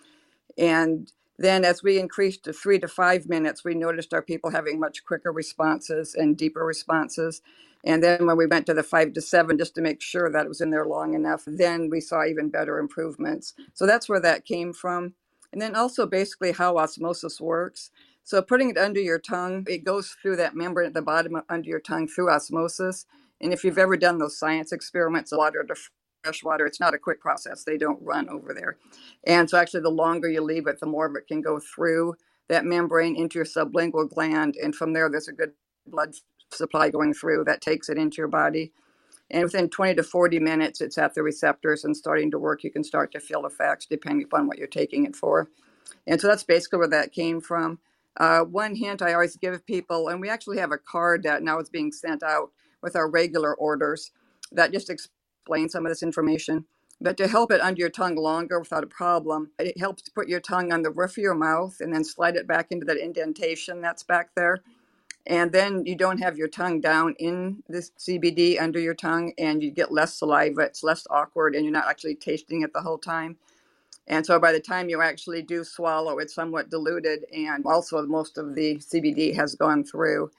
And then as we increased to three to five minutes, we noticed our people having much quicker responses and deeper responses. And then when we went to the five to seven, just to make sure that it was in there long enough, then we saw even better improvements. So that's where that came from. And then also basically how osmosis works. So putting it under your tongue, it goes through that membrane at the bottom of, under your tongue through osmosis. And if you've ever done those science experiments, water to fresh water, it's not a quick process. They don't run over there. And so actually the longer you leave it, the more of it can go through that membrane into your sublingual gland. And from there, there's a good blood supply going through that takes it into your body. And within 20 to 40 minutes, it's at the receptors and starting to work. You can start to feel effects depending upon what you're taking it for. And so that's basically where that came from. Uh, one hint I always give people, and we actually have a card that now is being sent out with our regular orders that just explains some of this information. But to help it under your tongue longer without a problem, it helps to put your tongue on the roof of your mouth and then slide it back into that indentation that's back there. And then you don't have your tongue down in this CBD under your tongue and you get less saliva. It's less awkward and you're not actually tasting it the whole time. And so by the time you actually do swallow, it's somewhat diluted, and also most of the CBD has gone through.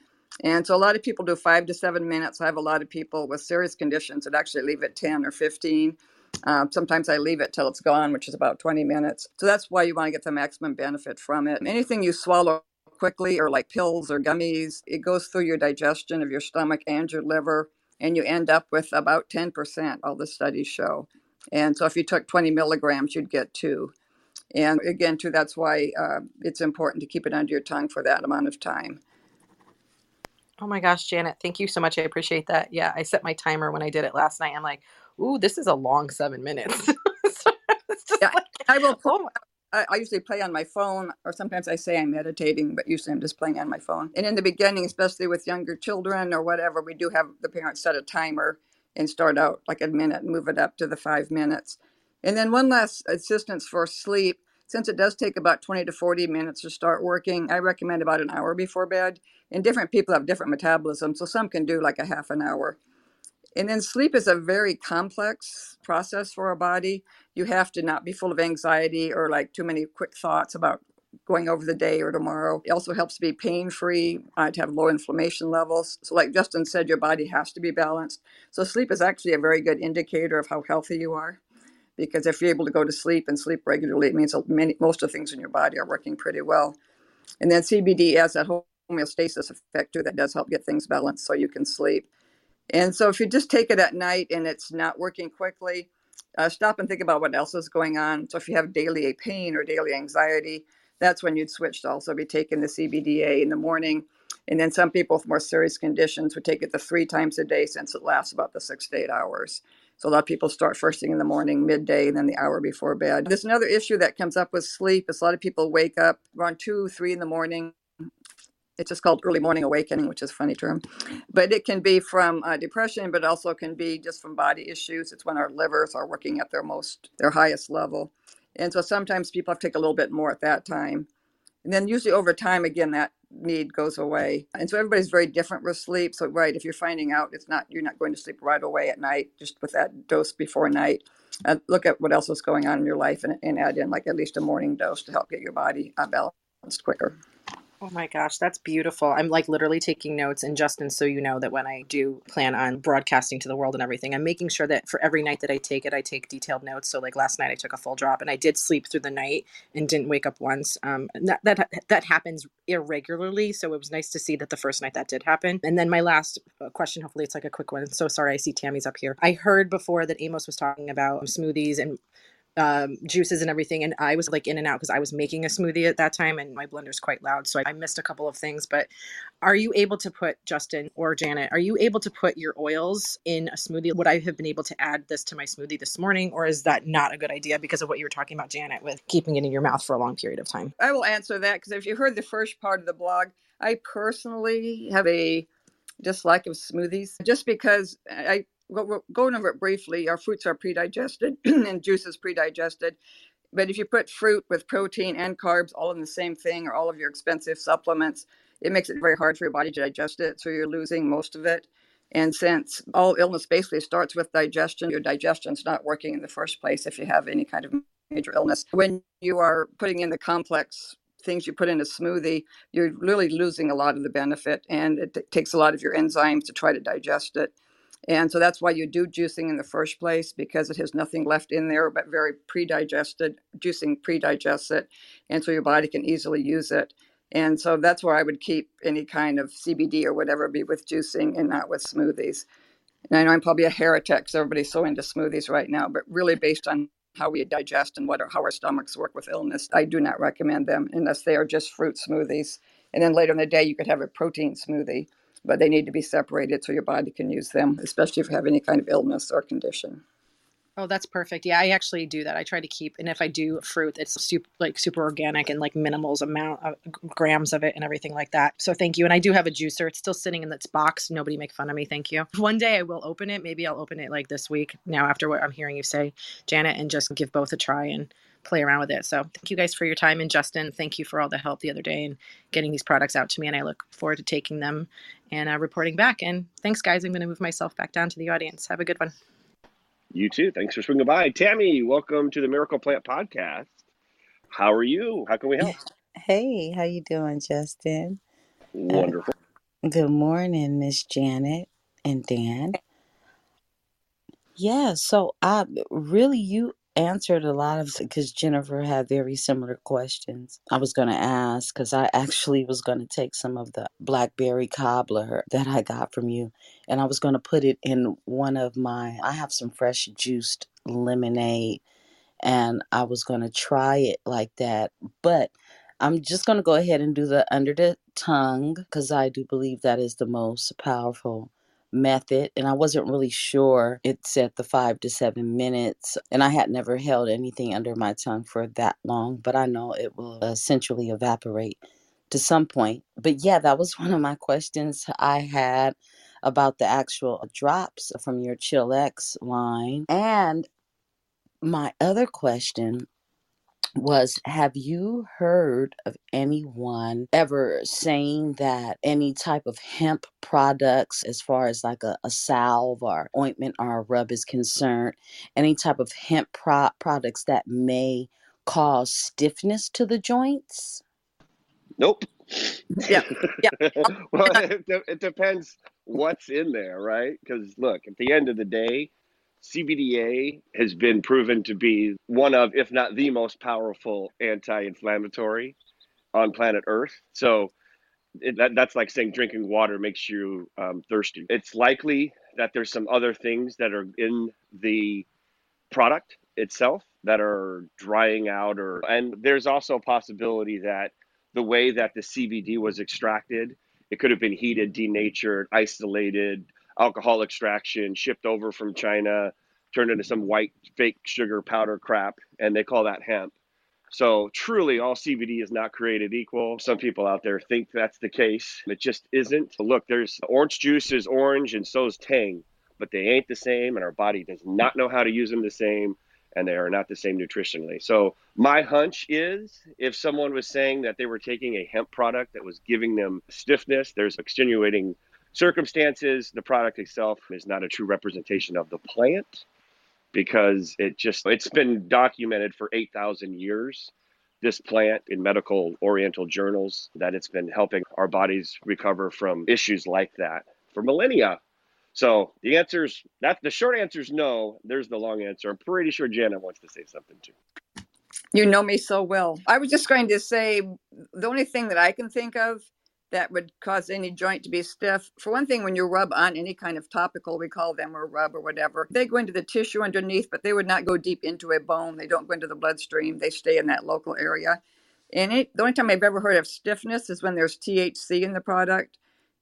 And so a lot of people do five to seven minutes. I have a lot of people with serious conditions that actually leave it 10 or 15. Um, sometimes I leave it till it's gone, which is about 20 minutes. So that's why you want to get the maximum benefit from it. Anything you swallow quickly, or like pills or gummies, it goes through your digestion of your stomach and your liver, and you end up with about 10%, all the studies show. And so if you took 20 milligrams, you'd get two. And again, too, that's why uh, it's important to keep it under your tongue for that amount of time. Oh my gosh, Janet, thank you so much. I appreciate that. Yeah, I set my timer when I did it last night. I'm like, ooh, this is a long seven minutes. (laughs) So Yeah, like, I will. oh my- I, I usually play on my phone, or sometimes I say I'm meditating, but usually I'm just playing on my phone. And in the beginning, especially with younger children or whatever, we do have the parents set a timer and start out like a minute and move it up to the five minutes. And then one last assistance for sleep. Since it does take about 20 to 40 minutes to start working, I recommend about an hour before bed. And different people have different metabolism, so some can do like a half an hour. And then sleep is a very complex process for our body. You have to not be full of anxiety or like too many quick thoughts about going over the day or tomorrow. It also helps to be pain free, uh, to have low inflammation levels. So, like Justin said, your body has to be balanced. So, sleep is actually a very good indicator of how healthy you are. Because if you're able to go to sleep and sleep regularly, it means many, most of the things in your body are working pretty well. And then CBD has that homeostasis effect too that does help get things balanced so you can sleep. And so if you just take it at night and it's not working quickly, uh, stop and think about what else is going on. So if you have daily pain or daily anxiety, that's when you'd switch to also be taking the CBDA in the morning. And then some people with more serious conditions would take it the three times a day since it lasts about the six to eight hours. So a lot of people start first thing in the morning, midday, and then the hour before bed. There's another issue that comes up with sleep is a lot of people wake up around two, three in the morning it's just called early morning awakening, which is a funny term. But it can be from uh, depression, but also can be just from body issues. It's when our livers are working at their most, their highest level. And so sometimes people have to take a little bit more at that time. And then usually over time, again, that need goes away. And so everybody's very different with sleep. So, right, if you're finding out it's not, you're not going to sleep right away at night, just with that dose before night, uh, look at what else is going on in your life and, and add in like at least a morning dose to help get your body uh, balanced quicker. Oh my gosh, that's beautiful. I'm like literally taking notes. And Justin, so you know that when I do plan on broadcasting to the world and everything, I'm making sure that for every night that I take it, I take detailed notes. So like last night, I took a full drop and I did sleep through the night and didn't wake up once. Um, that, that, that happens irregularly. So it was nice to see that the first night that did happen. And then my last uh, question, hopefully it's like a quick one. So sorry, I see Tammy's up here. I heard before that Amos was talking about smoothies and um, juices and everything. And I was like in and out because I was making a smoothie at that time and my blender's quite loud. So I missed a couple of things. But are you able to put, Justin or Janet, are you able to put your oils in a smoothie? Would I have been able to add this to my smoothie this morning? Or is that not a good idea because of what you were talking about, Janet, with keeping it in your mouth for a long period of time? I will answer that because if you heard the first part of the blog, I personally have a dislike of smoothies just because I going over it briefly, our fruits are pre-digested (clears throat) and juices pre-digested. But if you put fruit with protein and carbs all in the same thing, or all of your expensive supplements, it makes it very hard for your body to digest it. So you're losing most of it. And since all illness basically starts with digestion, your digestion's not working in the first place if you have any kind of major illness. When you are putting in the complex things you put in a smoothie, you're really losing a lot of the benefit, and it t- takes a lot of your enzymes to try to digest it. And so that's why you do juicing in the first place because it has nothing left in there but very pre digested. Juicing pre digests it. And so your body can easily use it. And so that's where I would keep any kind of CBD or whatever be with juicing and not with smoothies. And I know I'm probably a heretic because everybody's so into smoothies right now, but really based on how we digest and what how our stomachs work with illness, I do not recommend them unless they are just fruit smoothies. And then later in the day, you could have a protein smoothie but they need to be separated so your body can use them, especially if you have any kind of illness or condition. Oh, that's perfect. Yeah, I actually do that. I try to keep, and if I do fruit, it's super, like super organic and like minimals amount of grams of it and everything like that. So thank you. And I do have a juicer. It's still sitting in its box. Nobody make fun of me. Thank you. One day I will open it. Maybe I'll open it like this week now after what I'm hearing you say, Janet, and just give both a try and play around with it. So thank you guys for your time. And Justin, thank you for all the help the other day and getting these products out to me. And I look forward to taking them and uh, reporting back. And thanks, guys. I'm going to move myself back down to the audience. Have a good one. You too. Thanks for swinging by. Tammy, welcome to the Miracle Plant Podcast. How are you? How can we help? (laughs) Hey, how you doing, Justin? Wonderful. Uh, good morning, Miss Janet and Dan. Yeah, so I really you answered a lot of because Jennifer had very similar questions. I was going to ask because I actually was going to take some of the blackberry cobbler that I got from you and I was going to put it in one of my, I have some fresh juiced lemonade and I was going to try it like that. But I'm just going to go ahead and do the under the tongue because I do believe that is the most powerful method and I wasn't really sure it said the five to seven minutes and I had never held anything under my tongue for that long, but I know it will essentially evaporate to some point. But yeah, that was (laughs) one of my questions I had about the actual drops from your Chill X line. And my other question was have you heard of anyone ever saying that any type of hemp products as far as like a, a salve or ointment or a rub is concerned any type of hemp pro- products that may cause stiffness to the joints Nope. Yeah. Yeah. (laughs) well, it, it depends what's in there, right? Because look, at the end of the day, CBDA has been proven to be one of, if not the most powerful anti inflammatory on planet Earth. So it, that, that's like saying drinking water makes you um, thirsty. It's likely that there's some other things that are in the product itself that are drying out or and there's also a possibility that the way that the CBD was extracted it could have been heated denatured isolated alcohol extraction shipped over from China turned into some white fake sugar powder crap and they call that hemp. So truly all CBD is not created equal. Some people out there think that's the case. It just isn't. Look there's orange juice is orange and so is tang but they ain't the same and our body does not know how to use them the same and they are not the same nutritionally. So my hunch is if someone was saying that they were taking a hemp product that was giving them stiffness, there's extenuating circumstances. The product itself is not a true representation of the plant because it just it's been documented for 8,000 years this plant in medical oriental journals that it's been helping our bodies recover from issues like that for millennia so the answer is that the short answer is no. There's the long answer. I'm pretty sure Janet wants to say something too. You know me so well. I was just going to say the only thing that I can think of that would cause any joint to be stiff. For one thing, when you rub on any kind of topical, we call them or rub or whatever, they go into the tissue underneath, but they would not go deep into a bone. They don't go into the bloodstream. They stay in that local area. And it, the only time I've ever heard of stiffness is when there's THC in the product.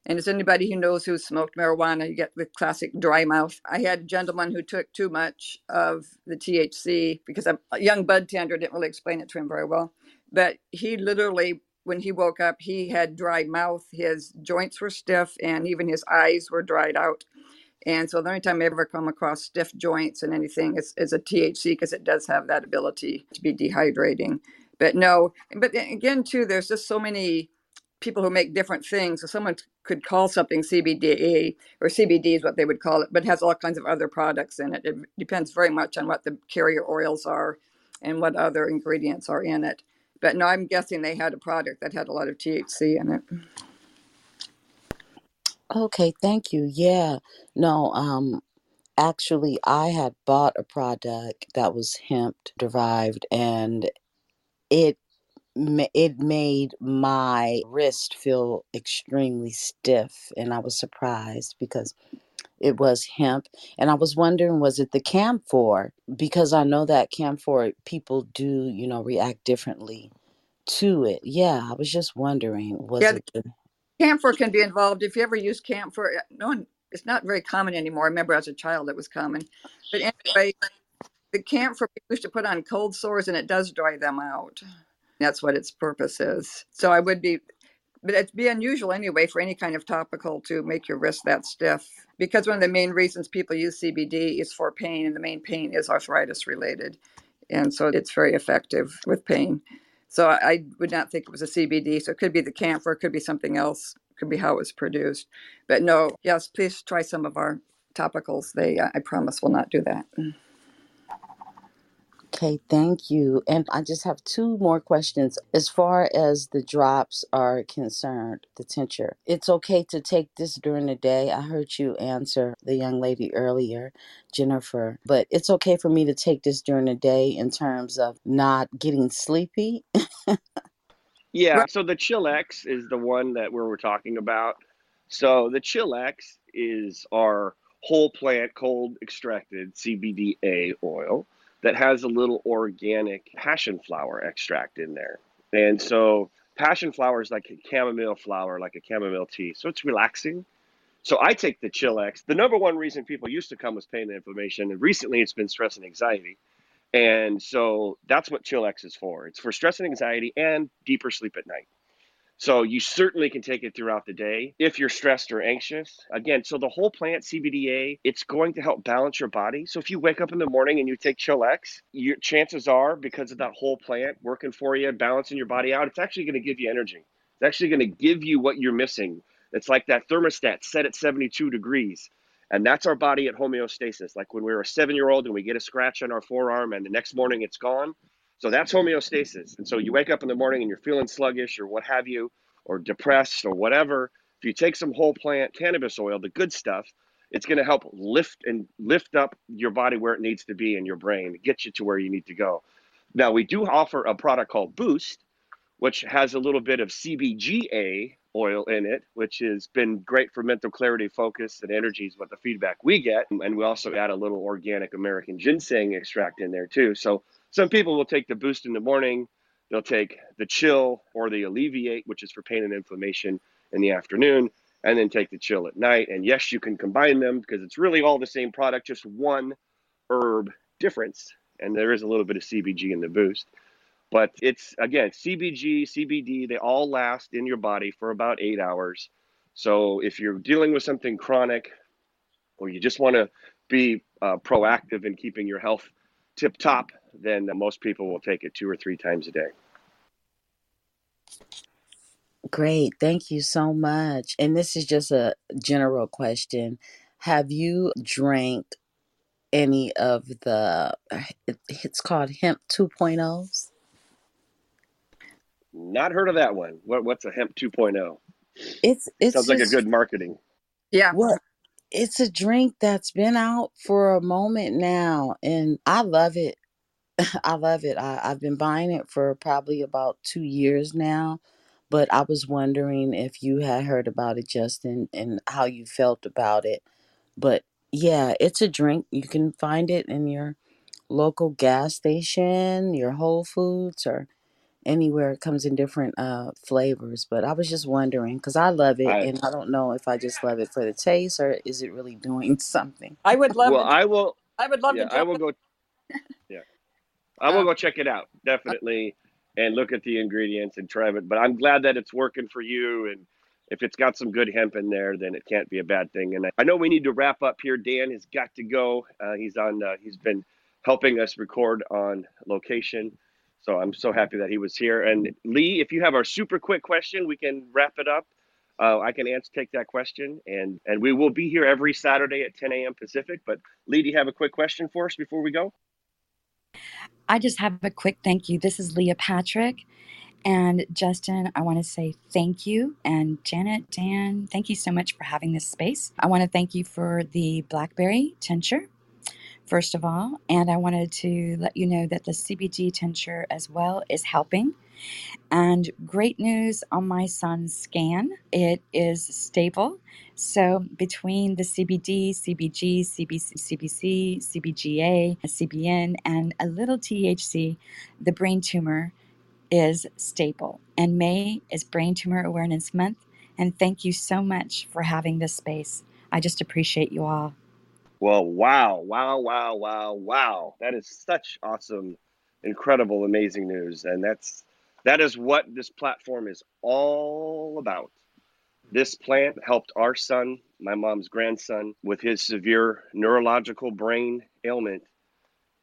And as anybody who knows who smoked marijuana, you get the classic dry mouth. I had a gentleman who took too much of the THC because a young bud tender, didn't really explain it to him very well. But he literally, when he woke up, he had dry mouth. His joints were stiff and even his eyes were dried out. And so the only time I ever come across stiff joints and anything is, is a THC because it does have that ability to be dehydrating. But no, but again, too, there's just so many people who make different things. So someone could call something CBDA or CBD is what they would call it, but it has all kinds of other products in it. It depends very much on what the carrier oils are and what other ingredients are in it. But no, I'm guessing they had a product that had a lot of THC in it. Okay, thank you. Yeah. No, um actually I had bought a product that was hemp derived and it it made my wrist feel extremely stiff and i was surprised because it was hemp and i was wondering was it the camphor because i know that camphor people do you know react differently to it yeah i was just wondering was Yeah, it the, camphor can be involved. If you ever use camphor, uh, no one, it's not very common anymore. I remember as a child it was common. But anyway, the camphor we used to put on cold sores and it does dry them out. That's what its purpose is. So I would be, but it'd be unusual anyway for any kind of topical to make your wrist that stiff. Because one of the main reasons people use CBD is for pain, and the main pain is arthritis related. And so it's very effective with pain. So I, would not think it was a CBD. So it could be the camphor, it could be something else, could be how it was produced. But no, yes, please try some of our topicals. They, I promise, will not do that. Okay thank you. And i just have two more questions. As far as the drops are concerned the tincture it's okay to take this during the day. I heard you answer the young lady earlier jennifer but it's okay for me to take this during the day in terms of not getting sleepy. (laughs) Yeah, Right. so the Chill X is the one that we we're talking about. So the Chill X is our whole plant cold extracted CBDA oil that has a little organic passion flower extract in there. And so passion flower is like a chamomile flower, like a chamomile tea. So it's relaxing. So I take the Chill-X. The number one reason people used to come was pain and inflammation, and recently it's been stress and anxiety. And so that's what Chill-X is for. It's for stress and anxiety and deeper sleep at night. So you certainly can take it throughout the day if you're stressed or anxious. Again, so the whole plant CBDA, it's going to help balance your body. So if you wake up in the morning and you take Chill-X, your chances are because of that whole plant working for you, balancing your body out, it's actually going to give you energy. It's actually going to give you what you're missing. It's like that thermostat set at 72 degrees. And that's our body at homeostasis. Like when we are a seven year old and we get a scratch on our forearm and the next morning it's gone, so that's homeostasis. And so you wake up in the morning and you're feeling sluggish or what have you, or depressed or whatever. If you take some whole plant cannabis oil, the good stuff, it's going to help lift and lift up your body where it needs to be in your brain, get you to where you need to go. Now we do offer a product called Boost, which has a little bit of CBGA oil in it, which has been great for mental clarity, focus, and energy is what the feedback we get. And we also add a little organic American ginseng extract in there too. So some people will take the boost in the morning, they'll take the chill or the alleviate, which is for pain and inflammation in the afternoon, and then take the chill at night. And yes, you can combine them because it's really all the same product, just one herb difference. And there is a little bit of CBG in the boost. But it's again, CBG, CBD, they all last in your body for about eight hours. So if you're dealing with something chronic or you just want to be uh, proactive in keeping your health tip top, then most people will take it two or three times a day. Great. Thank you so much. And this is just a general question. Have you drank any of the, it's called hemp 2.0s? Not heard of that one. What, what's a hemp 2.0? It's, it's Sounds like a good marketing. Yeah. Well, it's a drink that's been out for a moment now, and I love it. (laughs) I love it. I, I've been buying it for probably about two years now, but I was wondering if you had heard about it, Justin, and how you felt about it. But yeah, it's a drink. You can find it in your local gas station, your Whole Foods, or anywhere. It comes in different uh, flavors. But I was just wondering because I love it, I, and I don't know if I just love it for the taste or is it really doing (laughs) something. I would love well, to. I will. I would love Yeah, to. I Jump will go. (laughs) Yeah, I will go check it out definitely and look at the ingredients and try it. But I'm glad that it's working for you and. If it's got some good hemp in there, then it can't be a bad thing. And I, I know we need to wrap up here. Dan has got to go. Uh, he's on. Uh, he's been helping us record on location. So I'm so happy that he was here. And Lee, if you have our super quick question, we can wrap it up. Uh, I can answer take that question, and and we will be here every Saturday at 10 a.m. Pacific. But Lee, do you have a quick question for us before we go? I just have a quick thank you. This is Leah Patrick. And Justin, I want to say thank you. And Janet, Dan, thank you so much for having this space. I want to thank you for the blackberry tincture first of all. And I wanted to let you know that the CBG tincture as well is helping. And great news on my son's scan, it is stable. So between the CBD, CBG, CBC, CBC, CBGA, CBN, and a little THC, the brain tumor is stable. And May is Brain Tumor Awareness Month. And thank you so much for having this space. I just appreciate you all. Well, wow, wow, wow, wow, wow. That is such awesome, incredible, amazing news. And that's that is what this platform is all about. This plant helped our son, my mom's grandson, with his severe neurological brain ailment.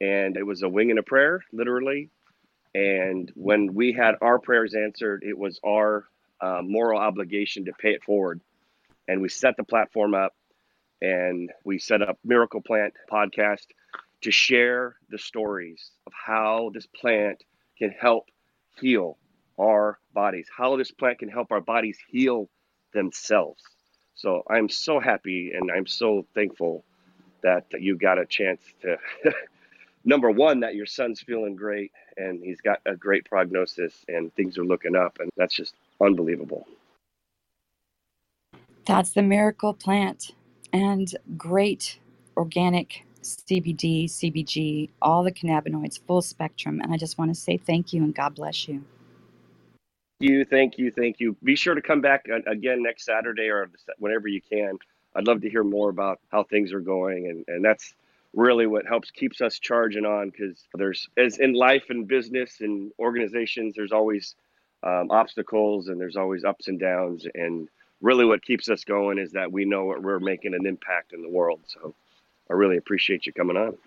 And it was a wing and a prayer, literally. And when we had our prayers answered, it was our uh, moral obligation to pay it forward. And we set the platform up and we set up Miracle Plant podcast to share the stories of how this plant can help heal our bodies, how this plant can help our bodies heal themselves. So I'm so happy and I'm so thankful that you got a chance to (laughs) number one that your son's feeling great and he's got a great prognosis and things are looking up and that's just unbelievable. That's the miracle plant and great organic CBD, CBG, all the cannabinoids, full spectrum. And I just want to say thank you and God bless you. you, thank you, thank you. Be sure to come back again next Saturday or whenever you can. I'd love to hear more about how things are going, and and that's really what helps keeps us charging on because there's as in life and business and organizations, there's always um, obstacles and there's always ups and downs, and really what keeps us going is that we know we're making an impact in the world. So I really appreciate you coming on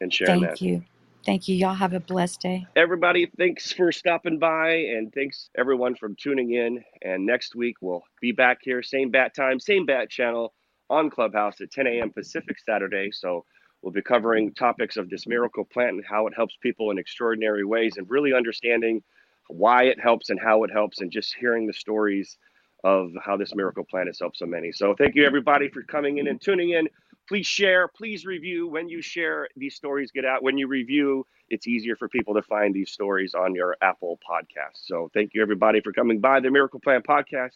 and sharing Thank that. Thank you. Thank you. Y'all have a blessed day. Everybody, thanks for stopping by, and thanks everyone for tuning in. And next week we'll be back here, same bat time, same bat channel on Clubhouse at 10 a.m. Pacific Saturday. So we'll be covering topics of this miracle plant and how it helps people in extraordinary ways, and really understanding why it helps and how it helps, and just hearing the stories of how this miracle plant has helped so many. So thank you everybody for coming in and tuning in. Please share, please review. When you share, these stories get out. When you review, it's easier for people to find these stories on your Apple podcast. So thank you everybody for coming by the Miracle Plant podcast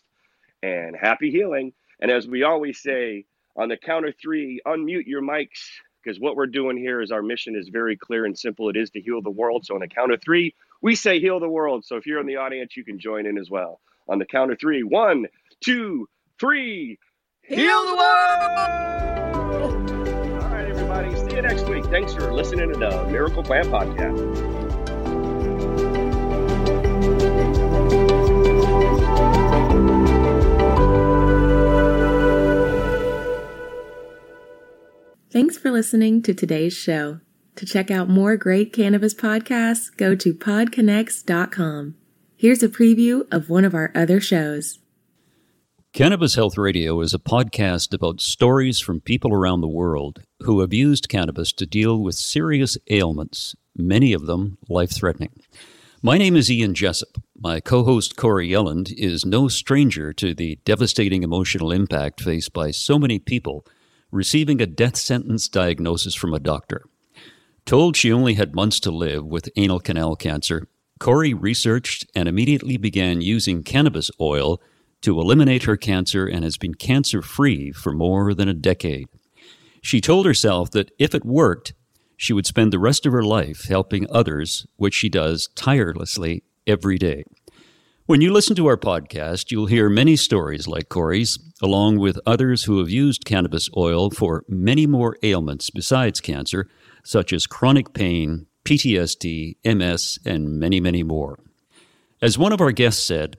and happy healing. And as we always say, on the count of three, unmute your mics because what we're doing here is our mission is very clear and simple. It is to heal the world. So on the count of three, we say heal the world. So if you're in the audience, you can join in as well. On the count of three, one, two, three, heal the world! All right, everybody. See you next week. Thanks for listening to the Miracle Plant Podcast. Thanks for listening to today's show. To check out more great cannabis podcasts, go to podconx.com. Here's a preview of one of our other shows. Cannabis Health Radio is a podcast about stories from people around the world who have used cannabis to deal with serious ailments, many of them life threatening. My name is Ian Jessup. My co host Corrie Yelland is no stranger to the devastating emotional impact faced by so many people receiving a death sentence diagnosis from a doctor. Told she only had months to live with anal canal cancer, Corrie researched and immediately began using cannabis oil to eliminate her cancer and has been cancer free for more than a decade. She told herself that if it worked, she would spend the rest of her life helping others, which she does tirelessly every day. When you listen to our podcast, you'll hear many stories like Corrie's, along with others who have used cannabis oil for many more ailments besides cancer, such as chronic pain, PTSD, MS, and many, many more. As one of our guests said,